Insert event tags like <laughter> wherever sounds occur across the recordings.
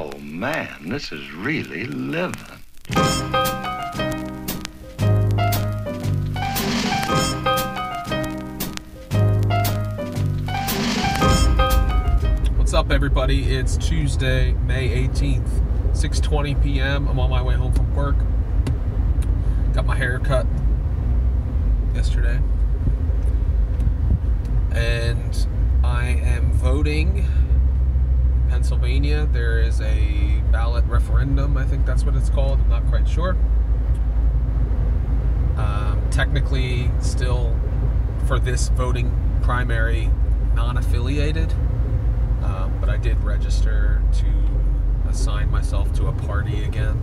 Oh, man, this is really living. What's up, everybody? It's Tuesday, May 18th, 6:20 p.m. I'm on my way home from work. Got my hair cut yesterday, and I am voting. Pennsylvania, there is a ballot referendum. I think that's what it's called. I'm not quite sure. Um, technically, still for this voting primary, non-affiliated. Um, but I did register to assign myself to a party again,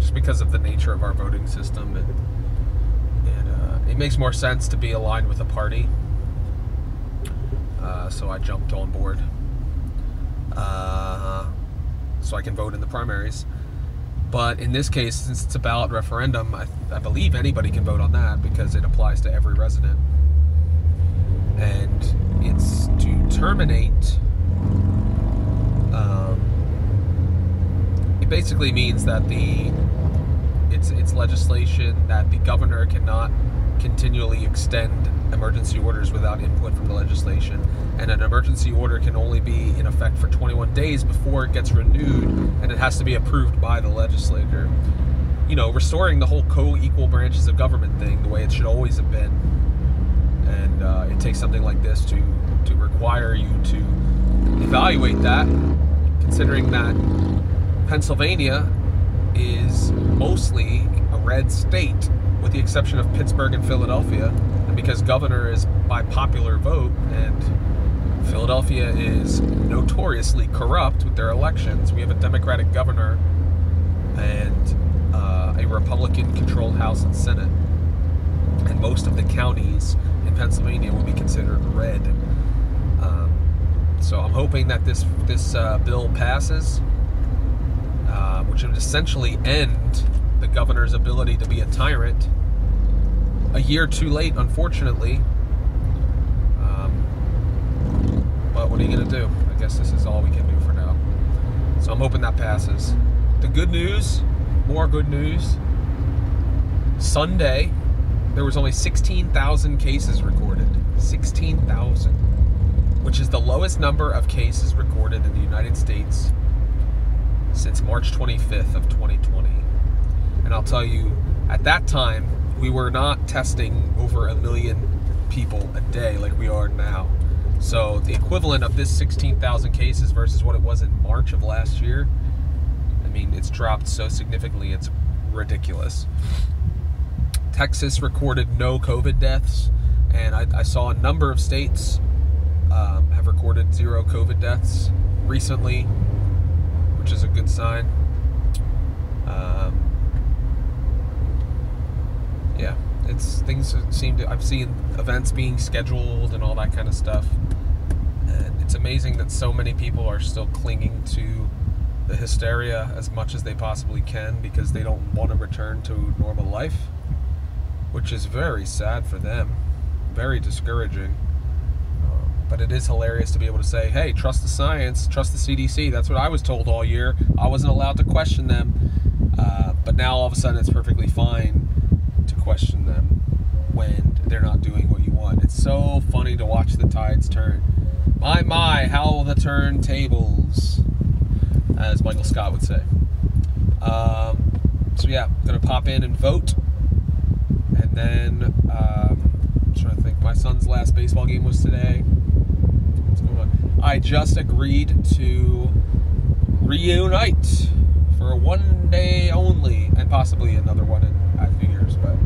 just because of the nature of our voting system. It, it, uh, it makes more sense to be aligned with a party. Uh, so I jumped on board. Uh, so I can vote in the primaries. But in this case, since it's a ballot referendum, I, I believe anybody can vote on that because it applies to every resident. And it's to terminate um, it basically means that the it's it's legislation that the governor cannot continually extend emergency orders without input from the legislation. And an emergency order can only be in effect for 21 days before it gets renewed and it has to be approved by the legislature. You know restoring the whole co-equal branches of government thing the way it should always have been. And uh, it takes something like this to to require you to evaluate that, considering that Pennsylvania is mostly a red state, with the exception of Pittsburgh and Philadelphia, and because governor is by popular vote, and Philadelphia is notoriously corrupt with their elections, we have a Democratic governor and uh, a Republican-controlled House and Senate, and most of the counties in Pennsylvania will be considered red. Um, so I'm hoping that this this uh, bill passes, uh, which would essentially end the governor's ability to be a tyrant. A year too late, unfortunately. Um, but what are you going to do? I guess this is all we can do for now. So I'm hoping that passes. The good news, more good news. Sunday, there was only 16,000 cases recorded. 16,000 which is the lowest number of cases recorded in the United States since March 25th of 2020. And I'll tell you, at that time, we were not testing over a million people a day like we are now. So the equivalent of this 16,000 cases versus what it was in March of last year, I mean, it's dropped so significantly, it's ridiculous. Texas recorded no COVID deaths, and I, I saw a number of states um, have recorded zero COVID deaths recently, which is a good sign. Um, yeah, it's things seem to. I've seen events being scheduled and all that kind of stuff, and it's amazing that so many people are still clinging to the hysteria as much as they possibly can because they don't want to return to normal life, which is very sad for them, very discouraging but it is hilarious to be able to say, hey, trust the science, trust the CDC. That's what I was told all year. I wasn't allowed to question them. Uh, but now all of a sudden it's perfectly fine to question when they're not doing what you want. It's so funny to watch the tides turn. My, my, how will the turn tables, as Michael Scott would say. Um, so yeah, gonna pop in and vote. And then, um, I'm trying to think, my son's last baseball game was today. I just agreed to reunite for one day only, and possibly another one in a few years. But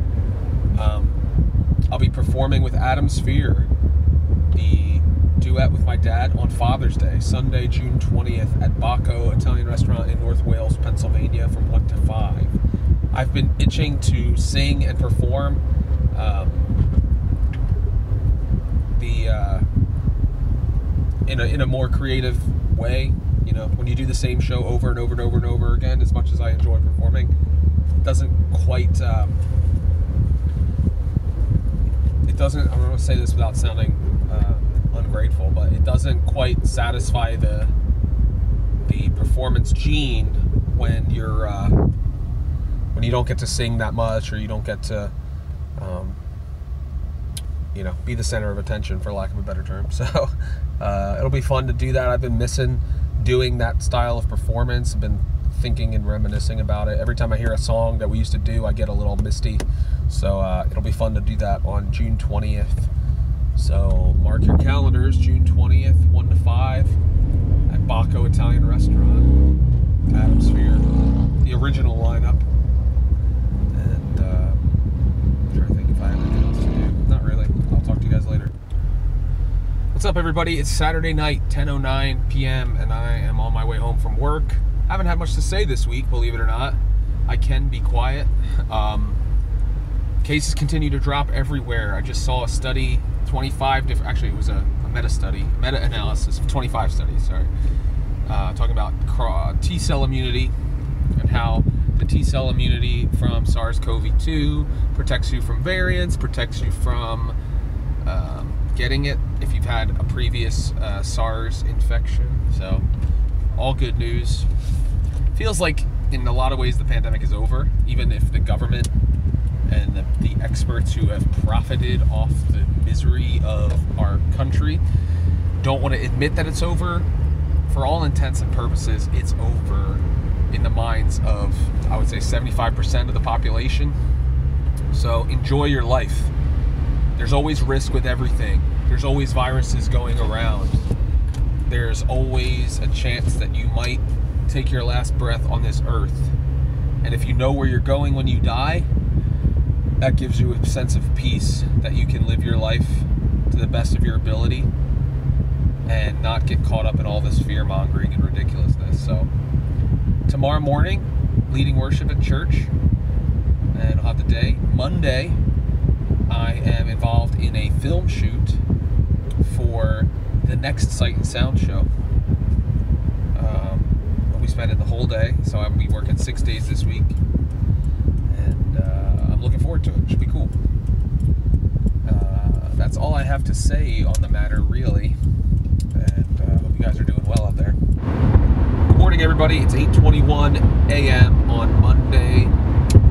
um, I'll be performing with Adam Sphere, the duet with my dad on Father's Day, Sunday, June 20th at Bacco Italian Restaurant in North Wales, Pennsylvania, from 1 to 5. I've been itching to sing and perform. Um, the uh, in a, in a more creative way. You know, when you do the same show over and over and over and over again, as much as I enjoy performing, it doesn't quite. Um, doesn't. I'm going to say this without sounding uh, ungrateful, but it doesn't quite satisfy the the performance gene when you're uh, when you don't get to sing that much or you don't get to um, you know be the center of attention for lack of a better term. <laughs> So uh, it'll be fun to do that. I've been missing doing that style of performance. I've been thinking and reminiscing about it. Every time i hear a song that we used to do i get a little misty so uh, it'll be fun to do that on june 20th so mark your calendars june 20th 1 to 5 at Bacco Italian Restaurant, Adamsphere, the original lineup. And uh, I'm trying to think if I have anything else to do. Not really. I'll talk to you guys later. What's up, everybody? It's Saturday night, 10:09 p.m., and I am on my way home from work. I haven't had much to say this week, believe it or not. I can be quiet. <laughs> Um, cases continue to drop everywhere. I just saw a study, 25 different. Actually, it was a meta study, meta analysis of 25 studies, sorry, uh, talking about T cell immunity and how the T cell immunity from SARS CoV 2 protects you from variants, protects you from um, getting it if you've had a previous uh, SARS infection. So, all good news. Feels like in a lot of ways the pandemic is over, even if the government and the, the experts who have profited off the misery of our country don't want to admit that it's over. For all intents and purposes, it's over in the minds of, I would say, 75% of the population. So enjoy your life. There's always risk with everything, there's always viruses going around. There's always a chance that you might take your last breath on this earth. And if you know where you're going when you die, that gives you a sense of peace that you can live your life to the best of your ability and not get caught up in all this fear mongering and ridiculousness. So, tomorrow morning, leading worship at church, and I'll have the day. Monday, I am involved in a film shoot for the next Sight and Sound show. Um, we spend it the whole day, so I'll be working six days this week forward to it. Should be cool. Uh, that's all I have to say on the matter, really. And uh, hope you guys are doing well out there. Good morning, everybody. It's 8:21 a.m. on Monday,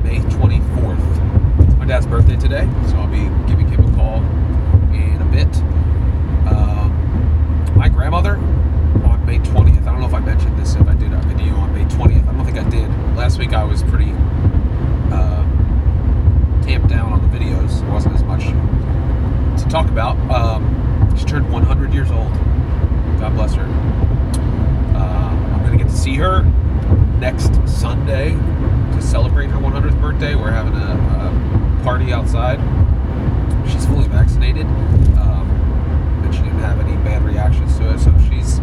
May 24th. It's my dad's birthday today, so I'll be giving him a call in a bit. Um, my grandmother on May 20th. I don't know if I mentioned this if I did a video on May 20th. I don't think I did. Last week I was pretty. Uh, tamped down on the videos. There wasn't as much to talk about. Um, she turned 100 years old. God bless her. Uh, I'm going to get to see her next Sunday to celebrate her 100th birthday. We're having a, a party outside. She's fully vaccinated, um, and she didn't have any bad reactions to it, so she's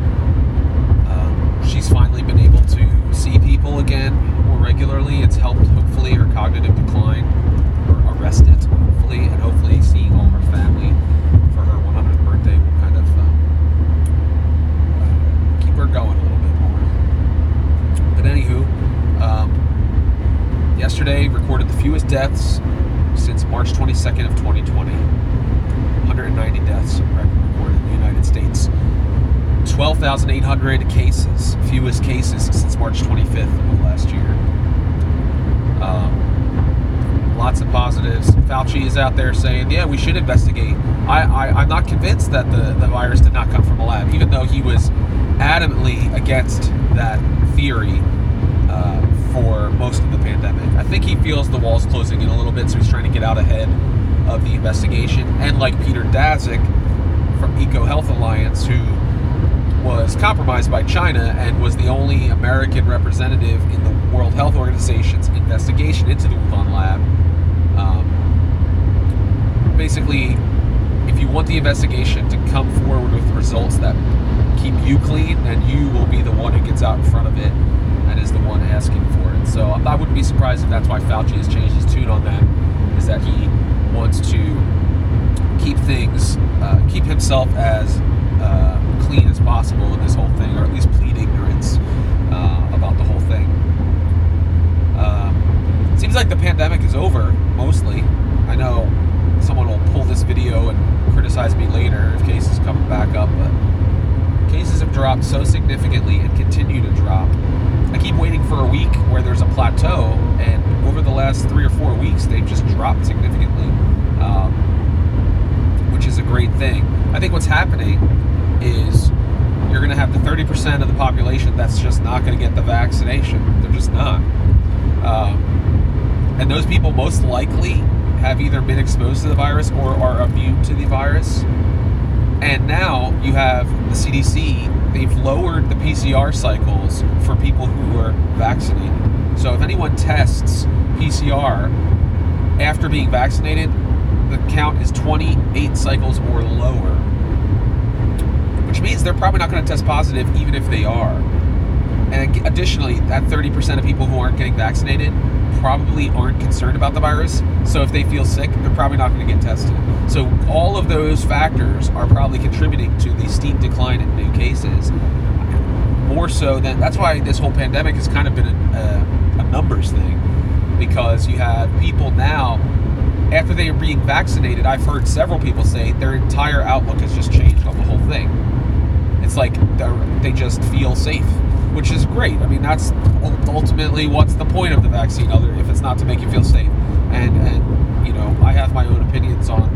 um, she's finally been able to see people again more regularly. It's helped, hopefully, her cognitive decline arrested, hopefully, and hopefully seeing all her family for her 100th birthday will kind of um, uh, keep her going a little bit more. But anywho, um, yesterday recorded the fewest deaths since March 22nd of 2020. 190 deaths recorded in the United States. 12,800 cases, fewest cases since March 25th of last year. Um, lots of positives. Fauci is out there saying, yeah, we should investigate. I, I, am not convinced that the, the virus did not come from a lab, even though he was adamantly against that theory uh, for most of the pandemic. I think he feels the wall's closing in a little bit, so he's trying to get out ahead of the investigation. And like Peter Daszak from EcoHealth Alliance, who was compromised by China and was the only American representative in the World Health Organization's investigation into the Wuhan lab um, basically, if you want the investigation to come forward with results that keep you clean, then you will be the one who gets out in front of it and is the one asking for it. So I wouldn't be surprised if that's why Fauci has changed his tune on that, is that he wants to keep things, uh, keep himself as uh, clean as possible in this whole thing, or at least plead ignorance uh, about the whole thing. Um, seems like the pandemic is over mostly. I know someone will pull this video and criticize me later if cases come back up, but cases have dropped so significantly and continue to drop. I keep waiting for a week where there's a plateau, and over the last three or four weeks, they've just dropped significantly, um, which is a great thing. I think what's happening is you're going to have the 30% of the population that's just not going to get the vaccination. They're just not. Um, and those people most likely have either been exposed to the virus or are immune to the virus. And now you have the CDC, they've lowered the PCR cycles for people who are vaccinated. So if anyone tests PCR after being vaccinated, the count is 28 cycles or lower. Which means they're probably not going to test positive even if they are. And additionally, that 30% of people who aren't getting vaccinated probably aren't concerned about the virus. So if they feel sick, they're probably not going to get tested. So all of those factors are probably contributing to the steep decline in new cases. More so than that's why this whole pandemic has kind of been a, a, a numbers thing, because you have people now after they are being vaccinated. I've heard several people say their entire outlook has just changed on the whole thing. It's like they just feel safe which is great. I mean, that's ultimately what's the point of the vaccine, other if it's not to make you feel safe. And and you know, I have my own opinions on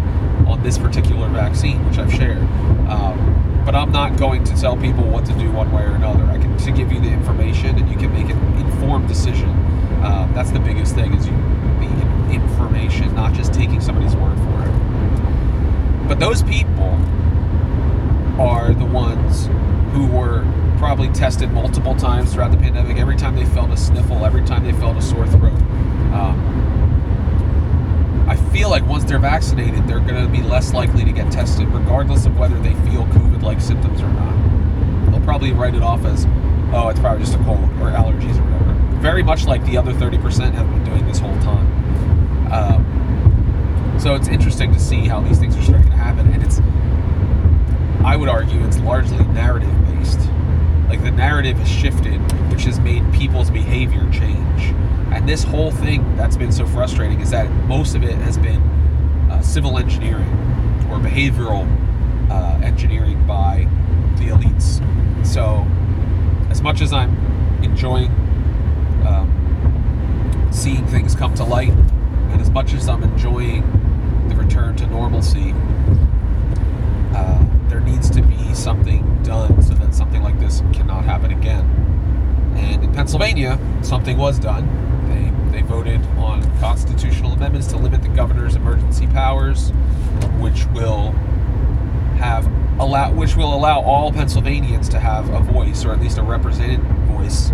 on this particular vaccine, which I've shared. Um, but I'm not going to tell people what to do one way or another. I can to give you the information, and you can make an informed decision. Um, that's the biggest thing is you the information, not just taking somebody's word for it. But those people are the ones who were probably tested multiple times throughout the pandemic. Every time they felt a sniffle, every time they felt a sore throat. Um, I feel like once they're vaccinated, they're going to be less likely to get tested, regardless of whether they feel COVID-like symptoms or not. They'll probably write it off as, oh, it's probably just a cold or allergies or whatever. Very much like the other 30% have been doing this whole time. Um, so it's interesting to see how these things are starting to happen, and it's I would argue it's largely narrative based. Like the narrative has shifted, which has made people's behavior change. And this whole thing that's been so frustrating is that most of it has been uh, civil engineering or behavioral uh, engineering by the elites. So, as much as I'm enjoying um, seeing things come to light, and as much as I'm enjoying the return to normalcy, uh, something done so that something like this cannot happen again. And in Pennsylvania, something was done. They, they voted on constitutional amendments to limit the governor's emergency powers, which will have allow which will allow all Pennsylvanians to have a voice, or at least a represented voice,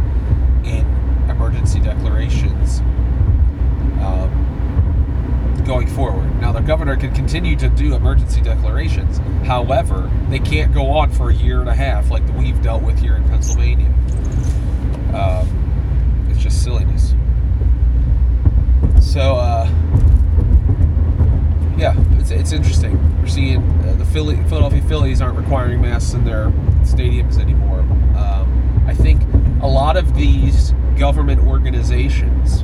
in emergency declarations. Going forward. Now, the governor can continue to do emergency declarations. However, they can't go on for a year and a half like we've dealt with here in Pennsylvania. Um, it's just silliness. So, uh, yeah, it's, it's interesting. We're seeing uh, the Philly, Philadelphia Phillies aren't requiring masks in their stadiums anymore. Um, I think a lot of these government organizations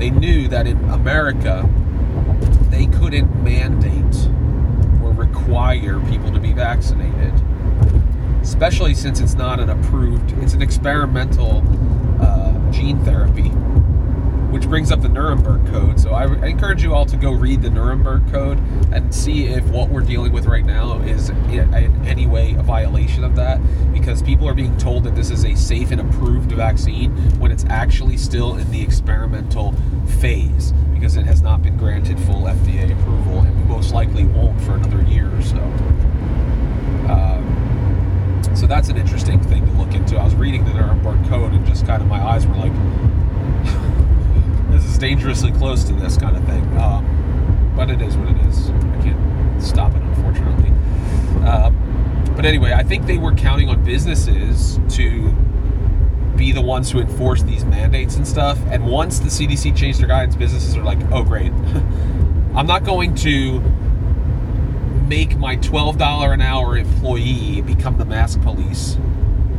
they knew that in America, they couldn't mandate or require people to be vaccinated, especially since it's not an approved, it's an experimental uh, gene therapy which brings up the Nuremberg Code. So I, I, encourage you all to go read the Nuremberg Code and see if what we're dealing with right now is in any way a violation of that. Because people are being told that this is a safe and approved vaccine when it's actually still in the experimental phase because it has not been granted full FDA approval and most likely won't for another year or so. Um, so that's an interesting thing to look into. I was reading the Nuremberg Code and just kind of my eyes were like, dangerously close to this kind of thing. Um, but it is what it is. I can't stop it, unfortunately. Uh, but anyway, I think they were counting on businesses to be the ones who enforce these mandates and stuff. And once the CDC changed their guidance, businesses are like, oh, great. <laughs> I'm not going to make my $12 an hour employee become the mask police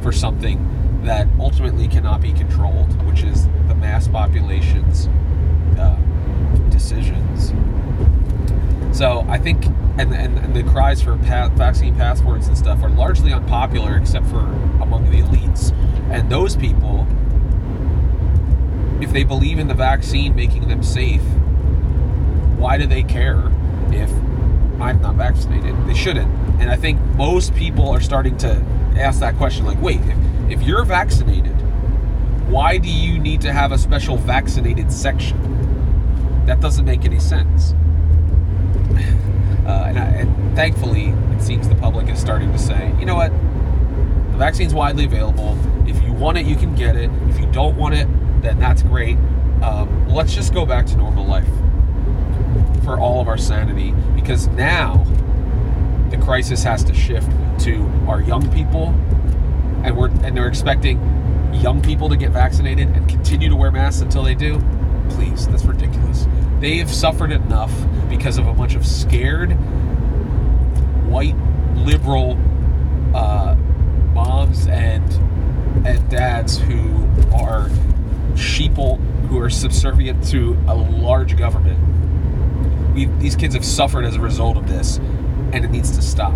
for something that ultimately cannot be controlled, which is the mass population's uh, decisions. So I think, and, and, and the cries for vaccine passports and stuff are largely unpopular, except for among the elites, and those people if they believe in the vaccine making them safe, why do they care if I'm not vaccinated? They shouldn't. And I think most people are starting to ask that question like, wait, if, if you're vaccinated, why do you need to have a special vaccinated section? That doesn't make any sense. Uh, and, I, and thankfully, it seems the public is starting to say, you know what? The vaccine's widely available. If you want it, you can get it. If you don't want it, then that's great. Um, let's just go back to normal life for all of our sanity because now the crisis has to shift to our young people and we're and they're expecting young people to get vaccinated and continue to wear masks until they do please that's ridiculous. They have suffered enough because of a bunch of scared white liberal uh, moms and and dads who are sheeple who are subservient to a large government. We these kids have suffered as a result of this and it needs to stop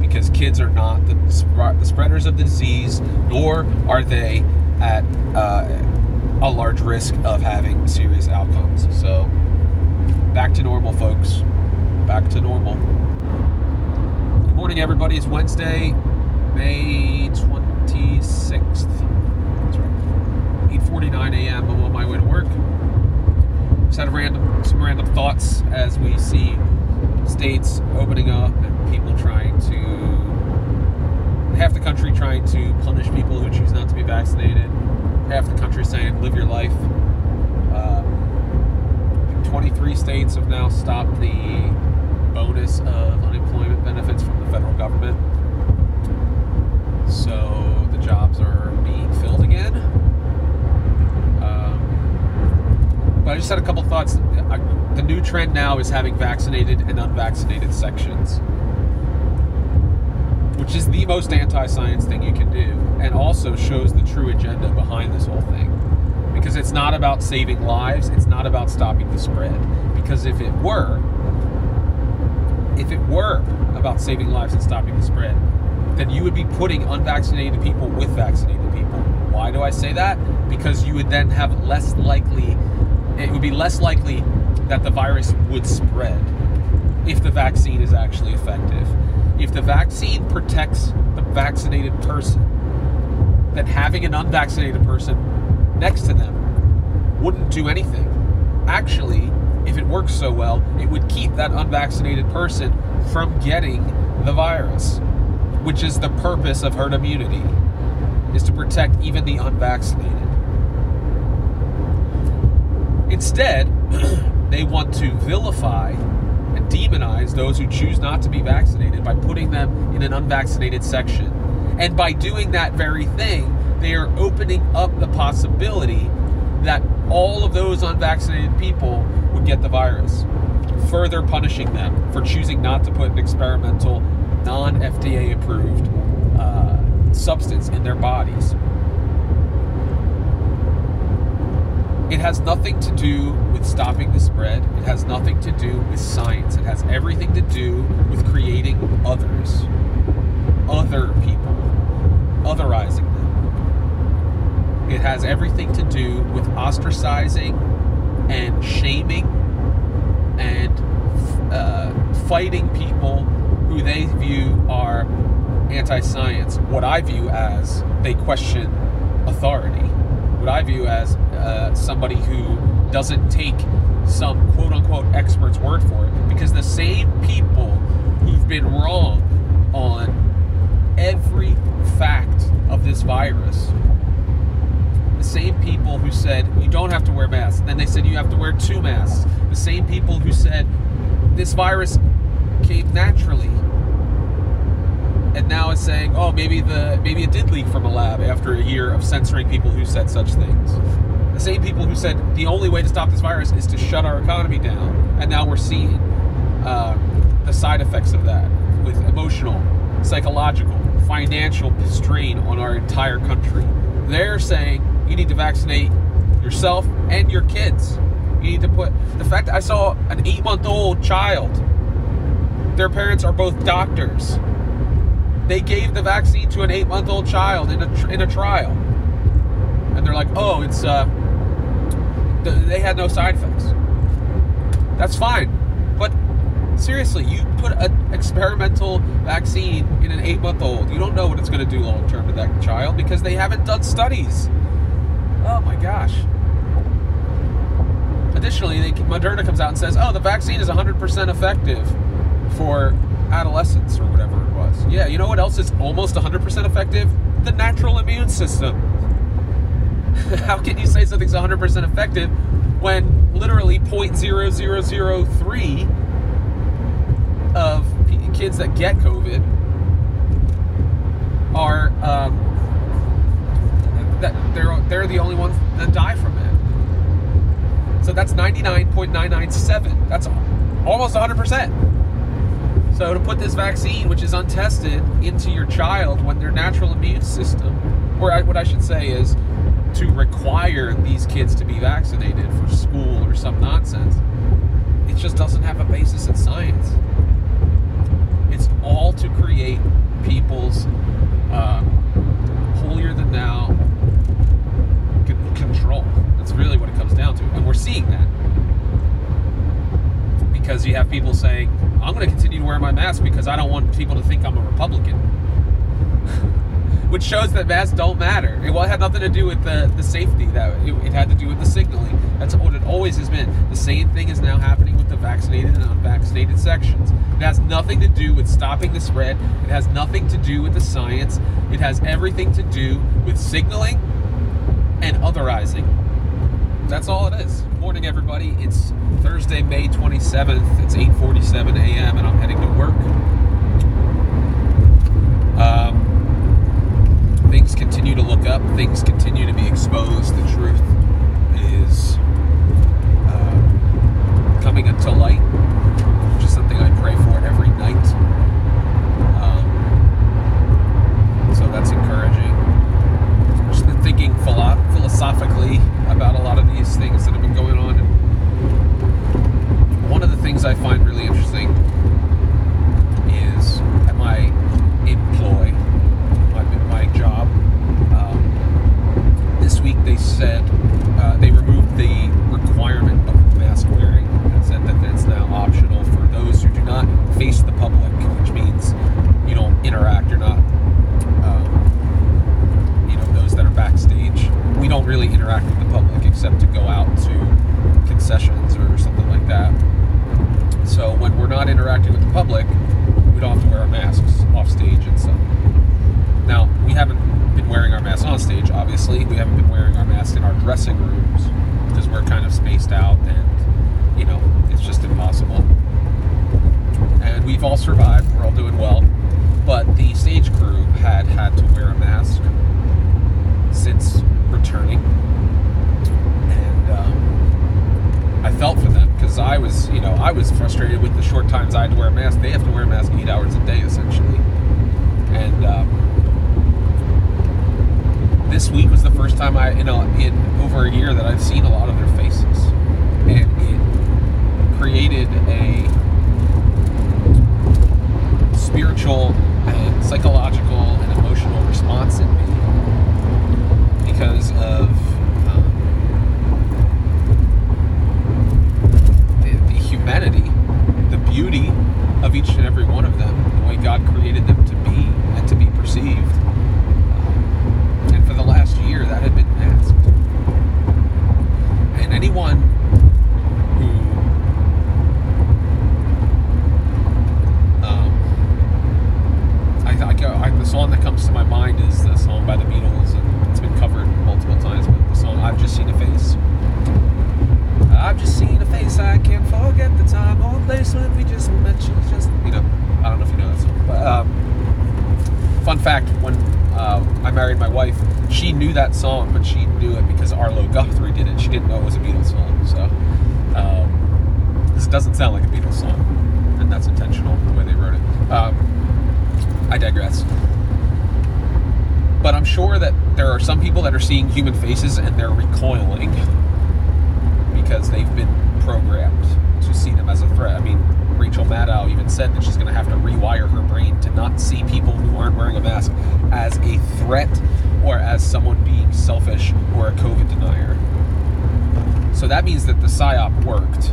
because kids are not the, spreaders of the disease nor are they at uh, a large risk of having serious outcomes. So back to normal folks. Back to normal. Good morning everybody. It's wednesday may 26th that's right. 8.49 a.m i'm on my way to work. Just had a random some random thoughts as we see states opening up and people trying to half the country trying to punish people who choose not to be vaccinated half the country saying live your life. Um, 23 states have now stopped the bonus of unemployment benefits from the federal government. So the jobs are being filled again. But I just had a couple thoughts. the new trend now is having vaccinated and unvaccinated sections, which is the most anti science thing you can do, and also shows the true agenda behind this whole thing. Because it's not about saving lives, it's not about stopping the spread. Because if it were, if it were about saving lives and stopping the spread, then you would be putting unvaccinated people with vaccinated people. Why do I say that? Because you would then have less likely it would be less likely that the virus would spread if the vaccine is actually effective. If the vaccine protects the vaccinated person, then having an unvaccinated person next to them wouldn't do anything. Actually, if it works so well, it would keep that unvaccinated person from getting the virus, which is the purpose of herd immunity, is to protect even the unvaccinated. Instead, <clears throat> they want to vilify and demonize those who choose not to be vaccinated by putting them in an unvaccinated section. And by doing that very thing, they are opening up the possibility that all of those unvaccinated people would get the virus, further punishing them for choosing not to put an experimental, non FDA approved uh, substance in their bodies. It has nothing to do with stopping the spread. It has nothing to do with science. It has everything to do with creating others, other people, otherizing them. It has everything to do with ostracizing and shaming and uh, fighting people who they view are anti science, what I view as they question authority what I view as uh, somebody who doesn't take some quote unquote expert's word for it. Because the same people who've been wrong on every fact of this virus, the same people who said you don't have to wear masks, then they said you have to wear two masks, the same people who said this virus came naturally and now it's saying, oh, maybe the maybe it did leak from a lab after a year of censoring people who said such things. The same people who said the only way to stop this virus is to shut our economy down, and now we're seeing uh, the side effects of that with emotional, psychological, financial strain on our entire country. They're saying you need to vaccinate yourself and your kids. You need to put the fact I saw an eight month old child. Their parents are both doctors they gave the vaccine to an eight month old child in a, in a trial. And they're like, oh, it's, uh, they had no side effects. That's fine. Seriously, you put an experimental vaccine in an eight month old. You don't know what it's going to do long term to that child because they haven't done studies. Oh my gosh. Additionally, they, Moderna comes out and says, oh, the vaccine is 100% effective for adolescents or whatever it was. Yeah, you know what else is almost 100% effective? The natural immune system. <laughs> How can you say something's 100% effective when literally 0.0003 of kids that get COVID are um, that they're they're the only ones that die from it. So that's 99.997. That's almost 100%. So to put this vaccine, which is untested, into your child when their natural immune system, or what I should say is to require these kids to be vaccinated for school or some nonsense, it just doesn't have a basis in science. It's all to create people's uh, holier than now control. That's really what it comes down to. And we're seeing that. Because you have people saying, I'm going to continue to wear my mask because I don't want people to think I'm a Republican. <laughs> Which shows that masks don't matter. It had nothing to do with the, the safety. That it, it had to do with the signaling. That's what it always has been. The same thing is now happening the vaccinated and unvaccinated sections. It has nothing to do with stopping the spread. It has nothing to do with the science. It has everything to do with signaling and otherizing. That's all it is. Morning, everybody. It's Thursday, May 27th. It's 8:47 a.m. and I'm heading to work. Um, things continue to look up. Things continue to be exposed. The truth is that song, but she knew it because Arlo Guthrie did it. She didn't know it was a Beatles song. So um, this doesn't sound like a Beatles song, and that's intentional the way they wrote it. Um, I digress. But I'm sure that there are some people that are seeing human faces and they're recoiling because they've been programmed to see them as a threat. I mean, Rachel Maddow even said that she's going to have to rewire her brain to not see people who aren't wearing a mask as a threat or as someone being selfish or a COVID denier. So that means that the PSYOP worked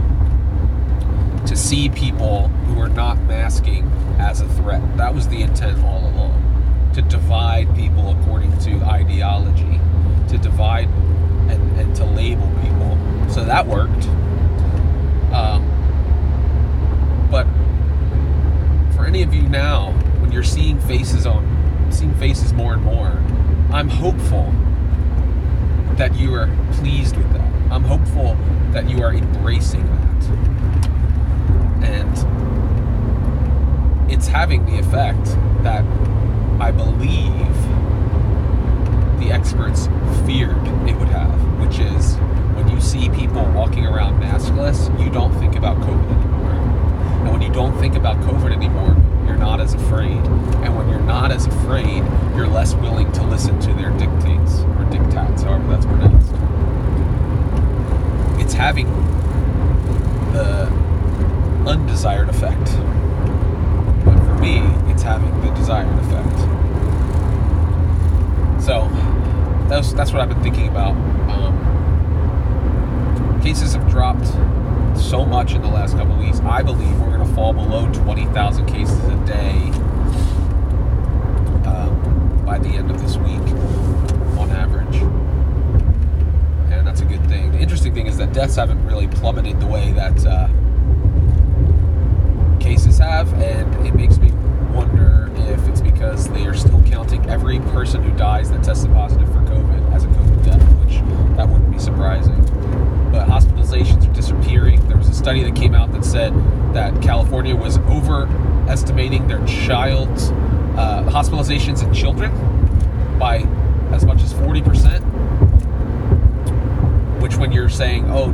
to see people who are not masking as a threat. That was the intent all along. To divide people according to ideology, to divide and, and to label people. So that worked. Um, but for any of you now, when you're seeing faces on, seeing faces more and more, I'm hopeful that you are pleased with that. I'm hopeful that you are embracing that. And it's having the effect that I believe the experts feared it would have, which is when you see people walking around maskless, you don't think about COVID anymore. And when you don't think about COVID anymore, not as afraid. And when you're not as afraid, you're less willing to listen to their dictates or dictats, however that's pronounced. It's having the undesired effect. But for me, it's having the desired effect. So that's that's what I've been thinking about. Um, cases have dropped so much in the last couple weeks. I believe fall below 20,000 cases a day um, by the end of this week on average. And that's a good thing. The interesting thing is that deaths haven't really plummeted the way that uh, cases have, and it makes me wonder if it's because they are still counting every person who dies that tested positive for COVID as a COVID death, which that wouldn't be surprising. But hospitalizations are disappearing. There was a study that came out that said that California was overestimating their child uh, hospitalizations in children by as much as 40%. Which, when you're saying, oh,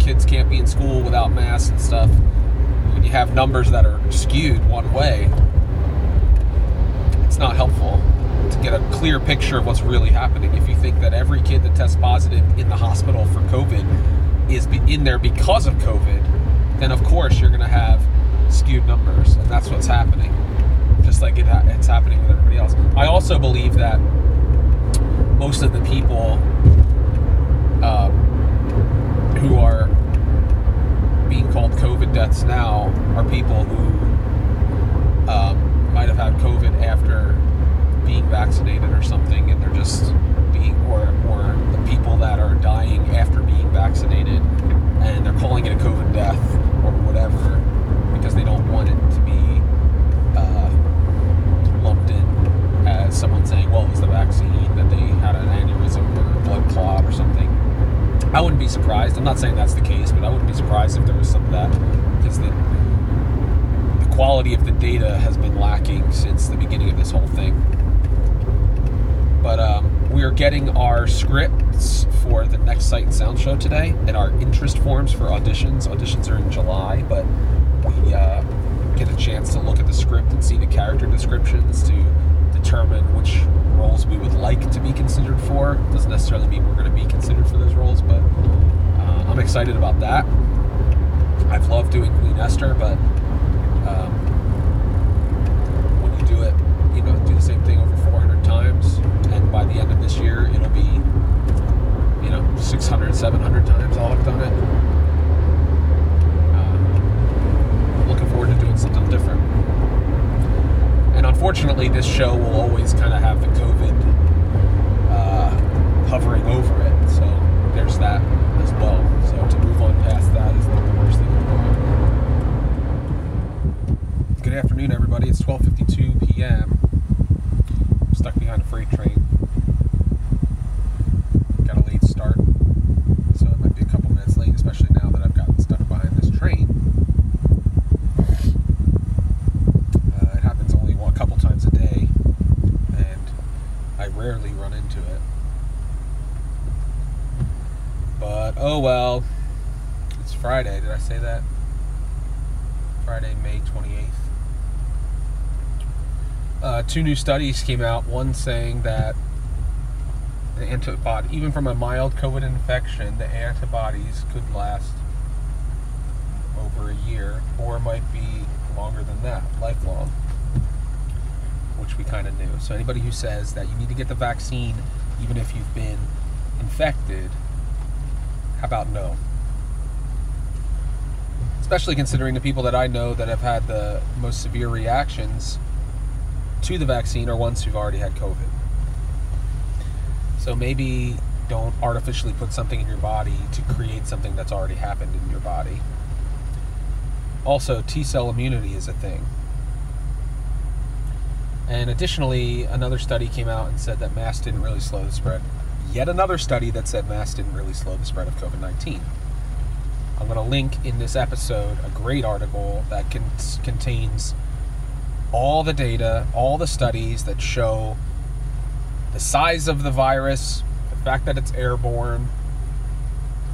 kids can't be in school without masks and stuff, when you have numbers that are skewed one way, it's not helpful to get a clear picture of what's really happening. If you think that every kid that tests positive in the hospital for COVID is in there because of COVID, then of course you're going to have skewed numbers, and that's what's happening. Just like it, it's happening with everybody else. I also believe that most of the people um, who are being called COVID deaths now are people who um, might have had COVID after being vaccinated or something, and they're just being, or or the people that are dying after being vaccinated, and they're calling it a COVID death or whatever because they don't want it to be uh, lumped in as someone saying, "Well, it was the vaccine that they had an aneurysm or a blood clot or something." I wouldn't be surprised. I'm not saying that's the case, but I wouldn't be surprised if there was some of that because the the quality of the data has been lacking since the beginning of this whole thing. But um, we are getting our for the next Sight and Sound show today and our interest forms for auditions. Auditions are in July, but we uh, get a chance to look at the script and see the character descriptions to determine which roles we would like to be considered for. Doesn't necessarily mean we're going to be considered for those roles, but uh, I'm excited about that. I've loved doing Queen Esther, but um, when you do it, you know, do the same thing over 400 times, and by the end of this year, it'll be, you know, 600, 700 times I'll have done it. Uh, looking forward to doing something different. And unfortunately, this show will always kind of have the COVID uh, hovering over it. So there's that as well. So to move on past that is not the worst thing in the world. Good afternoon, everybody. It's 12:52 p.m. I'm stuck behind a freight train. Got a late start, so it might be a couple minutes late, especially now that I've gotten stuck behind this train. Uh, it happens only one, a couple times a day, and I rarely run into it. But oh well. It's Friday. Did I say that? Friday, May 28th. Uh, two new studies came out. One saying that the antibody, even from a mild COVID infection, the antibodies could last over a year, or might be longer than that, lifelong, which we kind of knew. So anybody who says that you need to get the vaccine, even if you've been infected, How about no? Especially considering the people that I know that have had the most severe reactions to the vaccine are ones who've already had COVID. So maybe don't artificially put something in your body to create something that's already happened in your body. Also, T cell immunity is a thing. And additionally, another study came out and said that masks didn't really slow the spread. Yet another study that said masks didn't really slow the spread of COVID 19. I'm going to link in this episode a great article that con- contains all the data, all the studies that show the size of the virus, the fact that it's airborne,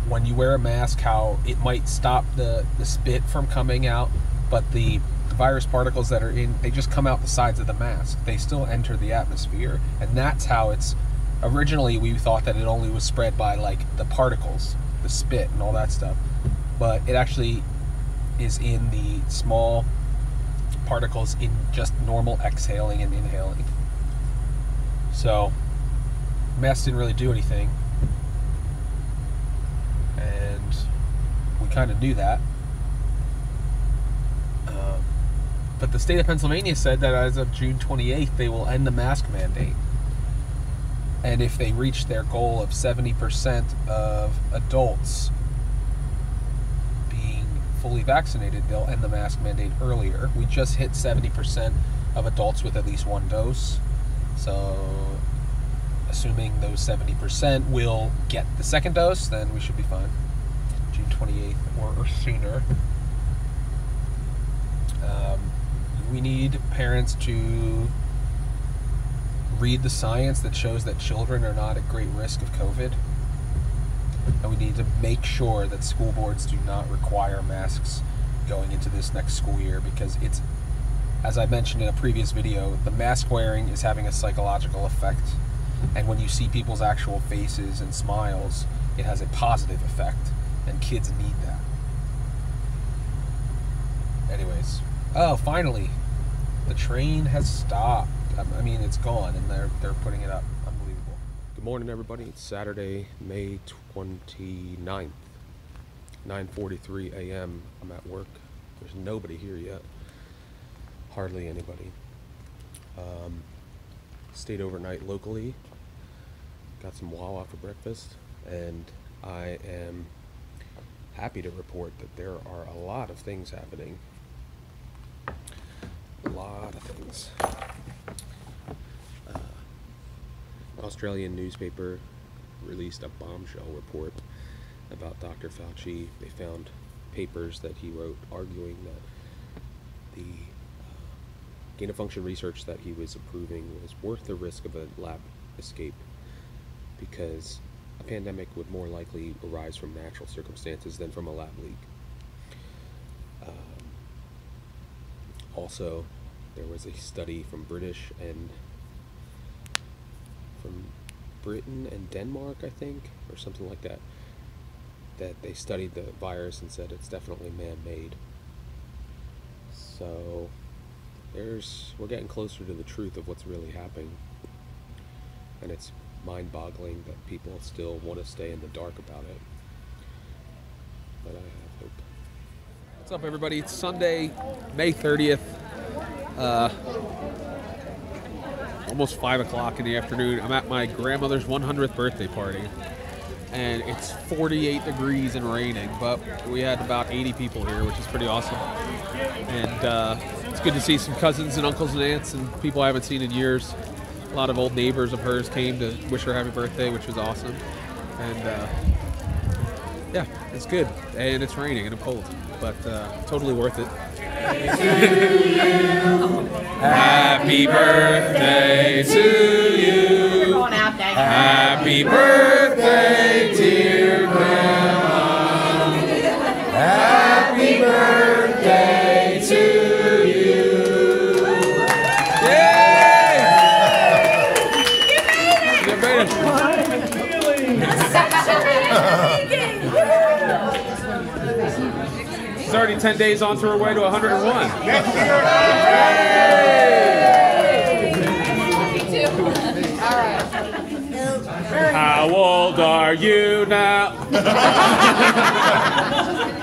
when you wear a mask, how it might stop the, the spit from coming out, but the virus particles that are in, they just come out the sides of the mask. They still enter the atmosphere. And that's how it's originally we thought that it only was spread by like the particles, the spit and all that stuff. But it actually is in the small particles in just normal exhaling and inhaling. So, masks didn't really do anything. And we kind of knew that. Um, but the state of Pennsylvania said that as of June 28th, they will end the mask mandate. And if they reach their goal of 70% of adults fully vaccinated, they'll end the mask mandate earlier. We just hit 70% of adults with at least one dose. So, assuming those 70% will get the second dose, then we should be fine. June 28th or, or sooner. Um, we need parents to read the science that shows that children are not at great risk of COVID. And we need to make sure that school boards do not require masks going into this next school year because it's, as I mentioned in a previous video, the mask wearing is having a psychological effect. And when you see people's actual faces and smiles, it has a positive effect. And kids need that. Anyways, oh, finally, the train has stopped. I mean, it's gone, and they're they're putting it up. Good morning, everybody. It's Saturday, May 29th, 9:43 a.m. I'm at work. There's nobody here yet. Hardly anybody. Um, stayed overnight locally. Got some Wawa for breakfast, and I am happy to report that there are a lot of things happening a lot of things. Uh, Australian newspaper released a bombshell report about Dr. Fauci. They found papers that he wrote arguing that the uh, gain of function research that he was approving was worth the risk of a lab escape because a pandemic would more likely arise from natural circumstances than from a lab leak. Um, also, there was a study from British and Britain and Denmark, I think, or something like that, that they studied the virus and said it's definitely man-made. So there's we're getting closer to the truth of what's really happening, and it's mind-boggling that people still want to stay in the dark about it. But I have hope. What's up, everybody? It's Sunday, May 30th. Uh, almost 5 o'clock in the afternoon. I'm at my grandmother's 100th birthday party. And it's 48 degrees and raining, but we had about 80 people here, which is pretty awesome. And uh, it's good to see some cousins and uncles and aunts and people I haven't seen in years. A lot of old neighbors of hers came to wish her happy birthday, which was awesome. And uh, yeah, it's good. And it's raining and I'm cold, but uh, totally worth it. Happy birthday to you. Going out there. Happy birthday, dear Grandma. Happy birthday 10 days on to her way to 101. How old are you now? <laughs>